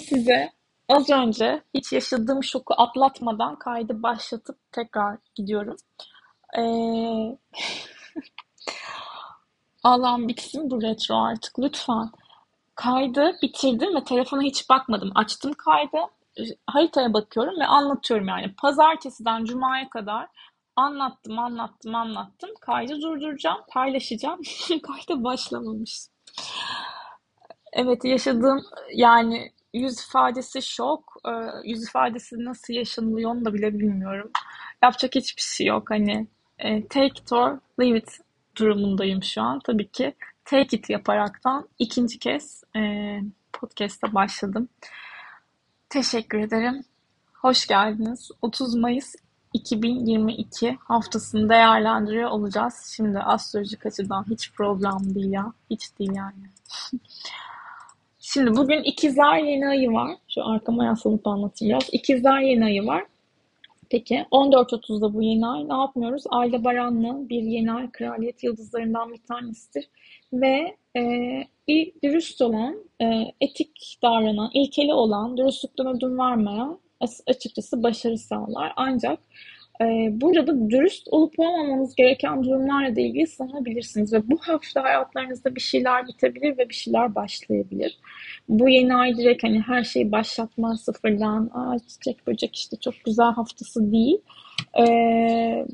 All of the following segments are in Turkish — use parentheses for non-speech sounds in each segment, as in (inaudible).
size az önce hiç yaşadığım şoku atlatmadan kaydı başlatıp tekrar gidiyorum. Ee, (laughs) Allah'ım bitsin bu retro artık lütfen. Kaydı bitirdim ve telefona hiç bakmadım. Açtım kaydı, haritaya bakıyorum ve anlatıyorum yani. Pazartesiden Cuma'ya kadar anlattım, anlattım, anlattım. Kaydı durduracağım, paylaşacağım. (laughs) Kayda başlamamış. Evet yaşadığım yani yüz ifadesi şok. Ee, yüz ifadesi nasıl yaşanılıyor onu da bile bilmiyorum. Yapacak hiçbir şey yok. Hani e, take it or leave it durumundayım şu an. Tabii ki take it yaparaktan ikinci kez e, podcast'a başladım. Teşekkür ederim. Hoş geldiniz. 30 Mayıs 2022 haftasını değerlendiriyor olacağız. Şimdi astrolojik açıdan hiç problem değil ya. Hiç değil yani. (laughs) Şimdi bugün ikizler yeni ayı var. Şu arkama yaslanıp anlatayım biraz. İkizler yeni ayı var. Peki 14.30'da bu yeni ay ne yapmıyoruz? Aldebaranlı bir yeni ay kraliyet yıldızlarından bir tanesidir. Ve e, dürüst olan, e, etik davranan, ilkeli olan, dürüstlükten ödün vermeyen açıkçası başarı sağlar. Ancak burada da dürüst olup olmamanız gereken durumlarla da ilgili sanabilirsiniz ve bu hafta hayatlarınızda bir şeyler bitebilir ve bir şeyler başlayabilir. Bu yeni ay direkt hani her şeyi başlatma sıfırdan, aa çiçek böcek işte çok güzel haftası değil. Ee,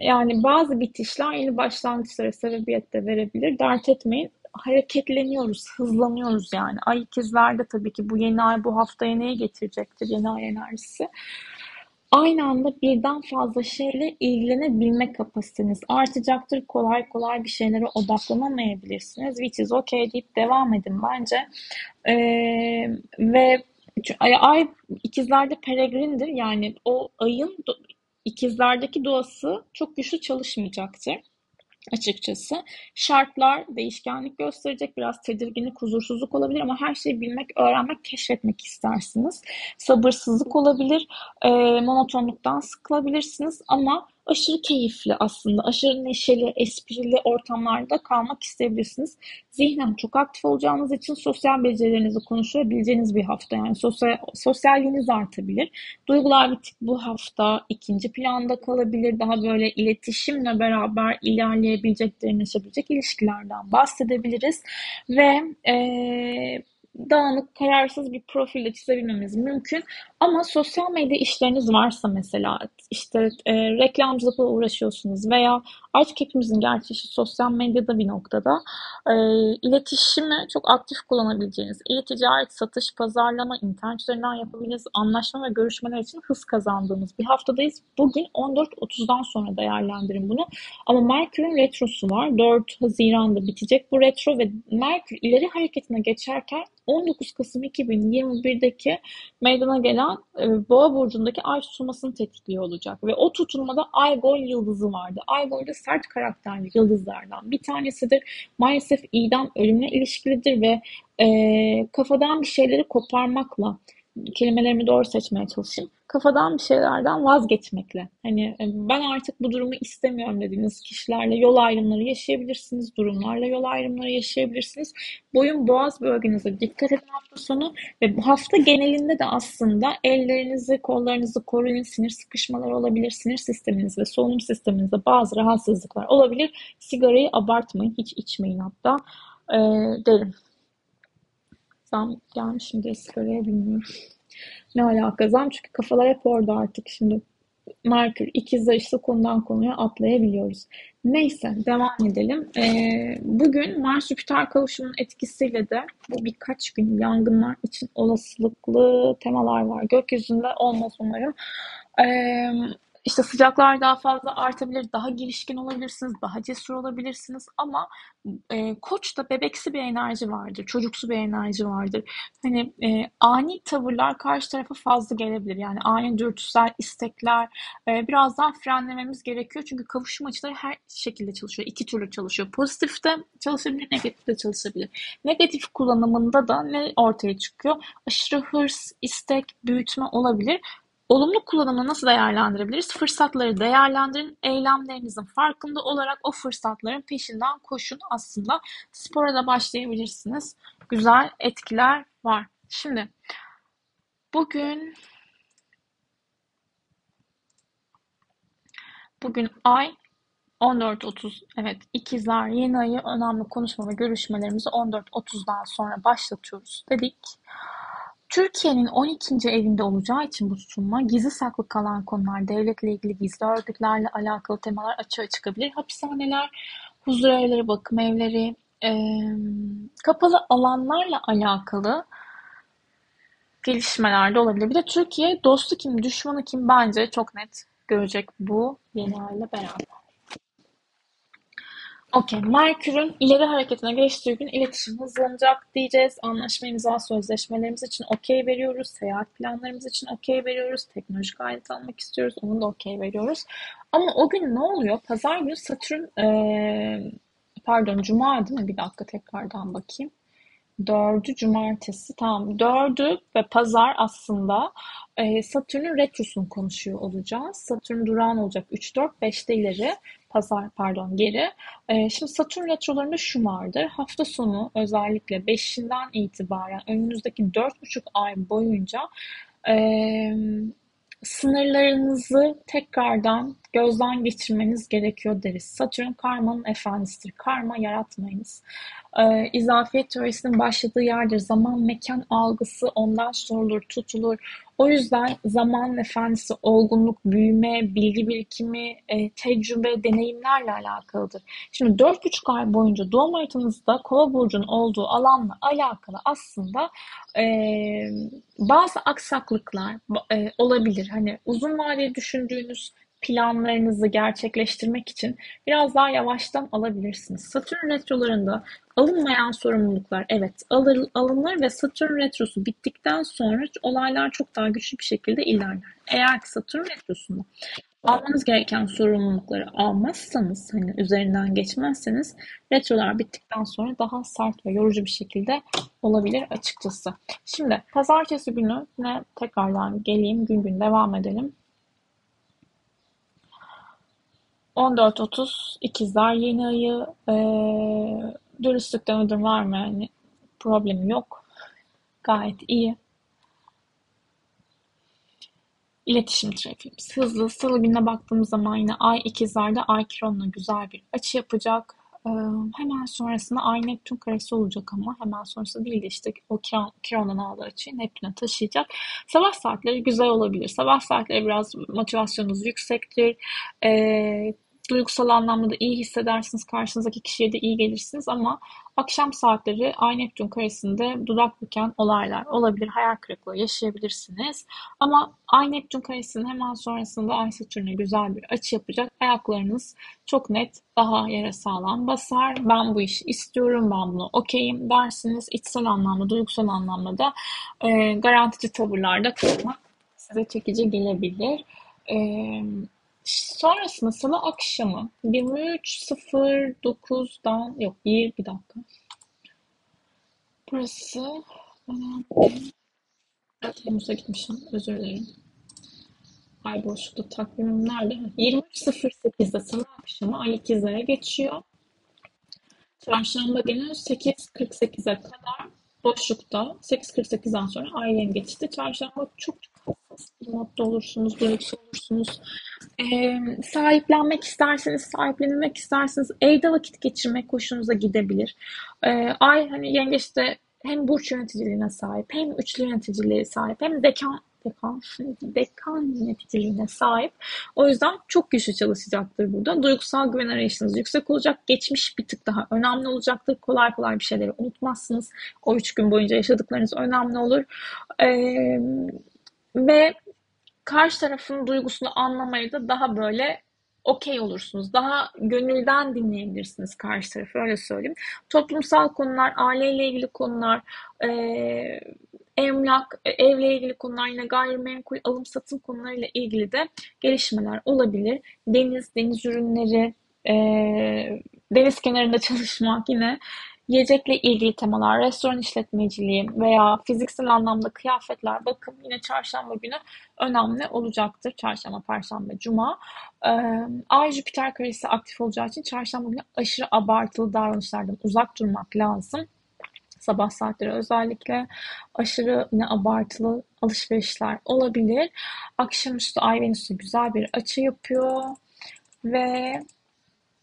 yani bazı bitişler yeni başlangıçlara sebebiyet de verebilir. Dert etmeyin hareketleniyoruz, hızlanıyoruz yani. Ay ikizlerde tabii ki bu yeni ay bu haftaya neyi getirecektir yeni ay enerjisi aynı anda birden fazla şeyle ilgilenebilme kapasiteniz artacaktır. Kolay kolay bir şeylere odaklanamayabilirsiniz. Which is okay deyip devam edin bence. Ee, ve ay, ay ikizlerde peregrindir. Yani o ayın ikizlerdeki doğası çok güçlü çalışmayacaktır açıkçası. Şartlar değişkenlik gösterecek, biraz tedirginlik, huzursuzluk olabilir ama her şeyi bilmek, öğrenmek, keşfetmek istersiniz. Sabırsızlık olabilir, e, monotonluktan sıkılabilirsiniz ama aşırı keyifli aslında, aşırı neşeli, esprili ortamlarda kalmak isteyebilirsiniz. Zihnen çok aktif olacağınız için sosyal becerilerinizi konuşabileceğiniz bir hafta. Yani sosyal, sosyalliğiniz artabilir. Duygular bir tık bu hafta ikinci planda kalabilir. Daha böyle iletişimle beraber ilerleyebilecek, derinleşebilecek ilişkilerden bahsedebiliriz. Ve ee, dağınık, kararsız bir profilde çizebilmemiz mümkün. Ama sosyal medya işleriniz varsa mesela işte e, reklamcılıkla uğraşıyorsunuz veya artık hepimizin gerçi işi sosyal medyada bir noktada e, iletişimi çok aktif kullanabileceğiniz, e-ticaret, satış, pazarlama, internet üzerinden yapabileceğiniz anlaşma ve görüşmeler için hız kazandığımız bir haftadayız. Bugün 14.30'dan sonra değerlendirin bunu. Ama Merkür'ün retrosu var. 4 Haziran'da bitecek bu retro ve Merkür ileri hareketine geçerken 19 Kasım 2021'deki meydana gelen e, Boğa burcundaki ay tutulmasını tetikliyor olacak ve o tutulmada Ay Gol yıldızı vardı. Ay Gol de sert karakterli yıldızlardan bir tanesidir. Maalesef idam ölümle ilişkilidir ve e, kafadan bir şeyleri koparmakla kelimelerimi doğru seçmeye çalışayım kafadan bir şeylerden vazgeçmekle. Hani e, ben artık bu durumu istemiyorum dediğiniz kişilerle yol ayrımları yaşayabilirsiniz, durumlarla yol ayrımları yaşayabilirsiniz. Boyun boğaz bölgenize dikkat edin hafta sonu ve bu hafta genelinde de aslında ellerinizi, kollarınızı koruyun. Sinir sıkışmaları olabilir, sinir sisteminiz ve solunum sisteminizde bazı rahatsızlıklar olabilir. Sigarayı abartmayın, hiç içmeyin hatta e, derim. Zam gelmişim diye sigaraya bilmiyorum. Ne alaka zam? Çünkü kafalar hep orada artık şimdi. Merkür ikizler işte konudan konuya atlayabiliyoruz. Neyse devam edelim. Ee, bugün Mars Jüpiter kavuşumunun etkisiyle de bu birkaç gün yangınlar için olasılıklı temalar var. Gökyüzünde olmaz umarım. Ee, işte sıcaklar daha fazla artabilir, daha girişkin olabilirsiniz, daha cesur olabilirsiniz ama e, koçta bebeksi bir enerji vardır, çocuksu bir enerji vardır. Hani e, ani tavırlar karşı tarafa fazla gelebilir. Yani ani dürtüsel istekler e, biraz daha frenlememiz gerekiyor. Çünkü kavuşum açıları her şekilde çalışıyor. iki türlü çalışıyor. Pozitif de çalışabilir, negatif de çalışabilir. Negatif kullanımında da ne ortaya çıkıyor? Aşırı hırs, istek, büyütme olabilir. Olumlu kullanımı nasıl değerlendirebiliriz? Fırsatları değerlendirin. Eylemlerinizin farkında olarak o fırsatların peşinden koşun. Aslında spora da başlayabilirsiniz. Güzel etkiler var. Şimdi Bugün bugün ay 14.30 evet ikizler yeni ayı önemli konuşma ve görüşmelerimizi 14.30'dan sonra başlatıyoruz dedik. Türkiye'nin 12. evinde olacağı için bu tutulma gizli saklı kalan konular, devletle ilgili gizli örgütlerle alakalı temalar açığa çıkabilir. Hapishaneler, huzur evleri, bakım evleri, e, kapalı alanlarla alakalı gelişmeler de olabilir. Bir de Türkiye dostu kim, düşmanı kim bence çok net görecek bu yeni ayla beraber. Okey. Merkür'ün ileri hareketine geçtiği gün iletişim hızlanacak diyeceğiz. Anlaşma imza sözleşmelerimiz için okey veriyoruz. Seyahat planlarımız için okey veriyoruz. Teknolojik alet almak istiyoruz. Onu da okey veriyoruz. Ama o gün ne oluyor? Pazar günü Satürn ee, pardon Cuma değil mi? Bir dakika tekrardan bakayım. Dördü cumartesi. Tamam. Dördü ve pazar aslında e, Satürn'ün retrosunu konuşuyor olacağız. Satürn durağan olacak 3, 4, 5'te ileri. Pazar pardon geri. E, şimdi Satürn retrolarında şu vardır. Hafta sonu özellikle 5'inden itibaren önünüzdeki 4,5 ay boyunca e, sınırlarınızı tekrardan gözden geçirmeniz gerekiyor deriz. Satürn karmanın efendisidir. Karma yaratmayınız. Ee, izafiyet teorisinin başladığı yerdir. Zaman mekan algısı ondan sorulur, tutulur. O yüzden zaman efendisi olgunluk, büyüme, bilgi birikimi, e, tecrübe, deneyimlerle alakalıdır. Şimdi dört buçuk ay boyunca doğum haritanızda kova burcunun olduğu alanla alakalı aslında e, bazı aksaklıklar e, olabilir. Hani uzun vadeli düşündüğünüz planlarınızı gerçekleştirmek için biraz daha yavaştan alabilirsiniz. Satürn retrolarında alınmayan sorumluluklar evet alır, alınır ve Satürn retrosu bittikten sonra olaylar çok daha güçlü bir şekilde ilerler. Eğer ki Satürn retrosunda almanız gereken sorumlulukları almazsanız, hani üzerinden geçmezseniz retrolar bittikten sonra daha sert ve yorucu bir şekilde olabilir açıkçası. Şimdi pazartesi günü ne tekrardan geleyim gün gün devam edelim. 14.30 ikizler yeni ayı e, dürüstlükten ödün verme yani problemi yok. Gayet iyi. İletişim trafiğimiz hızlı. Salı gününe baktığımız zaman yine Ay ikizlerde Ay Kiron'la güzel bir açı yapacak. Hemen sonrasında Ay Neptün karesi olacak ama hemen sonrasında değil de işte o Kiron, Kiron'dan aldığı açıyı Neptün'e taşıyacak. Sabah saatleri güzel olabilir. Sabah saatleri biraz motivasyonunuz yüksektir. Ee, duygusal anlamda da iyi hissedersiniz. Karşınızdaki kişiye de iyi gelirsiniz ama akşam saatleri Ay Neptün karesinde dudak büken olaylar olabilir. Hayal kırıklığı yaşayabilirsiniz. Ama Ay Neptün karesinin hemen sonrasında Ay Satürn'e güzel bir açı yapacak. Ayaklarınız çok net daha yere sağlam basar. Ben bu işi istiyorum, ben bunu okeyim dersiniz. İçsel anlamda, duygusal anlamda da e, garantici tavırlarda kalmak size çekici gelebilir. E, Sonrasında salı akşamı 23.09'dan yok bir, bir dakika. Burası Temmuz'a gitmişim. Özür dilerim. Ay boşlukta takvimim nerede? 23.08'de salı akşamı ay ikizlere geçiyor. Çarşamba günü 8.48'e kadar boşlukta 8.48'den sonra ay yengeçte. Çarşamba çok çok modda olursunuz, duygusal olursunuz. Ee, sahiplenmek isterseniz, sahiplenilmek isterseniz evde vakit geçirmek hoşunuza gidebilir. Ee, ay hani yengeçte hem burç yöneticiliğine sahip, hem üçlü yöneticiliğe sahip, hem dekan dekan, (laughs) dekan yöneticiliğine sahip. O yüzden çok güçlü çalışacaktır burada. Duygusal güven arayışınız yüksek olacak. Geçmiş bir tık daha önemli olacaktır. Kolay kolay bir şeyleri unutmazsınız. O üç gün boyunca yaşadıklarınız önemli olur. Ee, ve karşı tarafın duygusunu anlamaya da daha böyle okey olursunuz. Daha gönülden dinleyebilirsiniz karşı tarafı öyle söyleyeyim. Toplumsal konular, aileyle ilgili konular, e, emlak, evle ilgili konular, yine gayrimenkul, alım satım konularıyla ilgili de gelişmeler olabilir. Deniz, deniz ürünleri, e, deniz kenarında (laughs) çalışmak yine Yiyecekle ilgili temalar, restoran işletmeciliği veya fiziksel anlamda kıyafetler, bakım yine çarşamba günü önemli olacaktır. Çarşamba, perşembe, cuma. Ee, Ay Jüpiter karesi aktif olacağı için çarşamba günü aşırı abartılı davranışlardan uzak durmak lazım. Sabah saatleri özellikle aşırı yine abartılı alışverişler olabilir. Akşamüstü Ay Venüs'e güzel bir açı yapıyor ve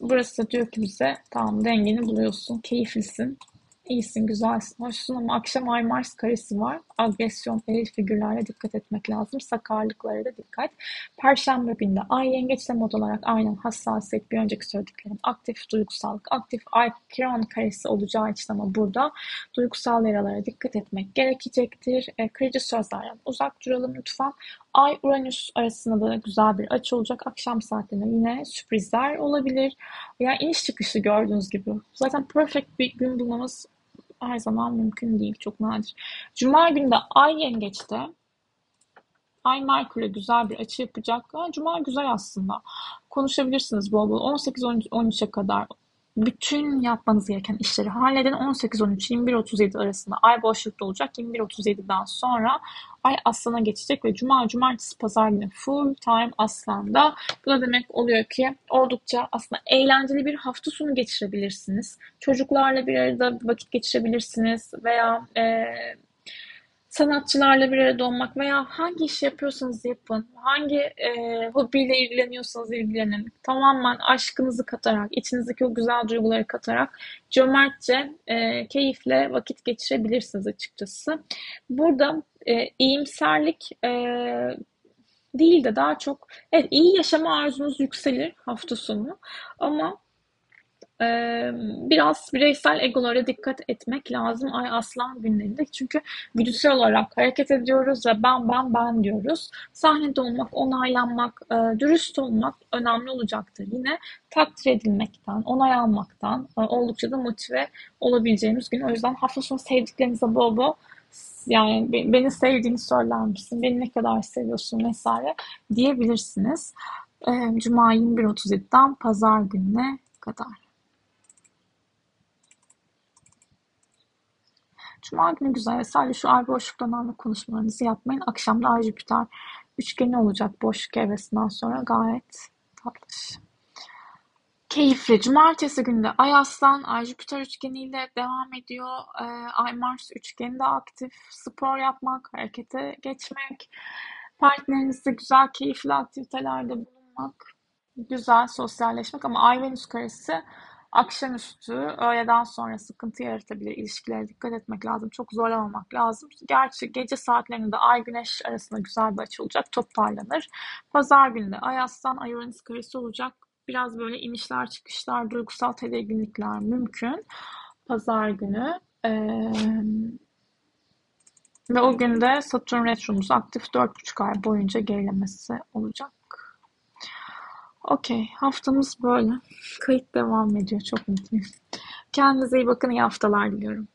burası da diyor ki bize tamam dengeni buluyorsun, keyiflisin. İyisin, güzelsin, hoşsun ama akşam Ay Mars karesi var. Agresyon, eril figürlerle dikkat etmek lazım. Sakarlıklara da dikkat. Perşembe günde Ay yengeçle mod olarak aynen hassasiyet bir önceki söylediklerim. Aktif duygusallık, aktif Ay Kiron karesi olacağı için ama burada duygusal yaralara dikkat etmek gerekecektir. E, kırıcı sözlerden uzak duralım lütfen. Ay Uranüs arasında da güzel bir açı olacak. Akşam saatlerinde yine sürprizler olabilir. Yani iniş çıkışı gördüğünüz gibi. Zaten perfect bir gün bulmamız her zaman mümkün değil. Çok nadir. Cuma günü de Ay Yengeç'te Ay Merkür'e güzel bir açı yapacak. Cuma güzel aslında. Konuşabilirsiniz bol bol. 18-13'e kadar bütün yapmanız gereken işleri halledin. 18-13-21-37 arasında ay boşlukta olacak. 21-37'den sonra ay aslana geçecek ve cuma, cumartesi, pazar günü full time aslanda. Bu da demek oluyor ki oldukça aslında eğlenceli bir hafta sonu geçirebilirsiniz. Çocuklarla bir arada vakit geçirebilirsiniz veya e, sanatçılarla bir arada olmak veya hangi iş yapıyorsanız yapın, hangi e, hobiyle ilgileniyorsanız ilgilenin. Tamamen aşkınızı katarak, içinizdeki o güzel duyguları katarak cömertçe, e, keyifle vakit geçirebilirsiniz açıkçası. Burada e, iyimserlik e, değil de daha çok evet iyi yaşama arzunuz yükselir hafta sonu ama biraz bireysel egolara dikkat etmek lazım Ay Aslan günlerinde. Çünkü güdüsel olarak hareket ediyoruz ve ben ben ben diyoruz. Sahnede olmak, onaylanmak, dürüst olmak önemli olacaktır. Yine takdir edilmekten, onay almaktan oldukça da motive olabileceğimiz gün. O yüzden hafta sonu sevdiklerinize bol bol yani beni sevdiğini söyler misin, beni ne kadar seviyorsun vesaire diyebilirsiniz. Cuma 21.37'den pazar gününe kadar. Cuma günü güzel. Sadece şu ay boşluk dönemde konuşmalarınızı yapmayın. Akşamda Ay Jüpiter üçgeni olacak boşluk evresinden sonra gayet tatlış. Keyifli. Cumartesi günde Ay Aslan, Ay Jüpiter üçgeniyle devam ediyor. Ee, Ay Mars üçgeni de aktif. Spor yapmak, harekete geçmek, partnerinizle güzel, keyifli aktivitelerde bulunmak, güzel sosyalleşmek ama Ay Venüs karesi Akşamüstü, öğleden sonra sıkıntı yaratabilir. İlişkilere dikkat etmek lazım. Çok zorlamamak lazım. Gerçi gece saatlerinde Ay Güneş arasında güzel bir açı olacak. Toparlanır. Pazar günü de Ay Aslan, Ay Uranüs karesi olacak. Biraz böyle inişler çıkışlar, duygusal tedirginlikler mümkün. Pazar günü. Ee, ve o günde Satürn Retro'muz aktif 4,5 ay boyunca gerilemesi olacak. Okey. Haftamız böyle. Kayıt devam ediyor. Çok mutluyum. Kendinize iyi bakın. İyi haftalar diliyorum.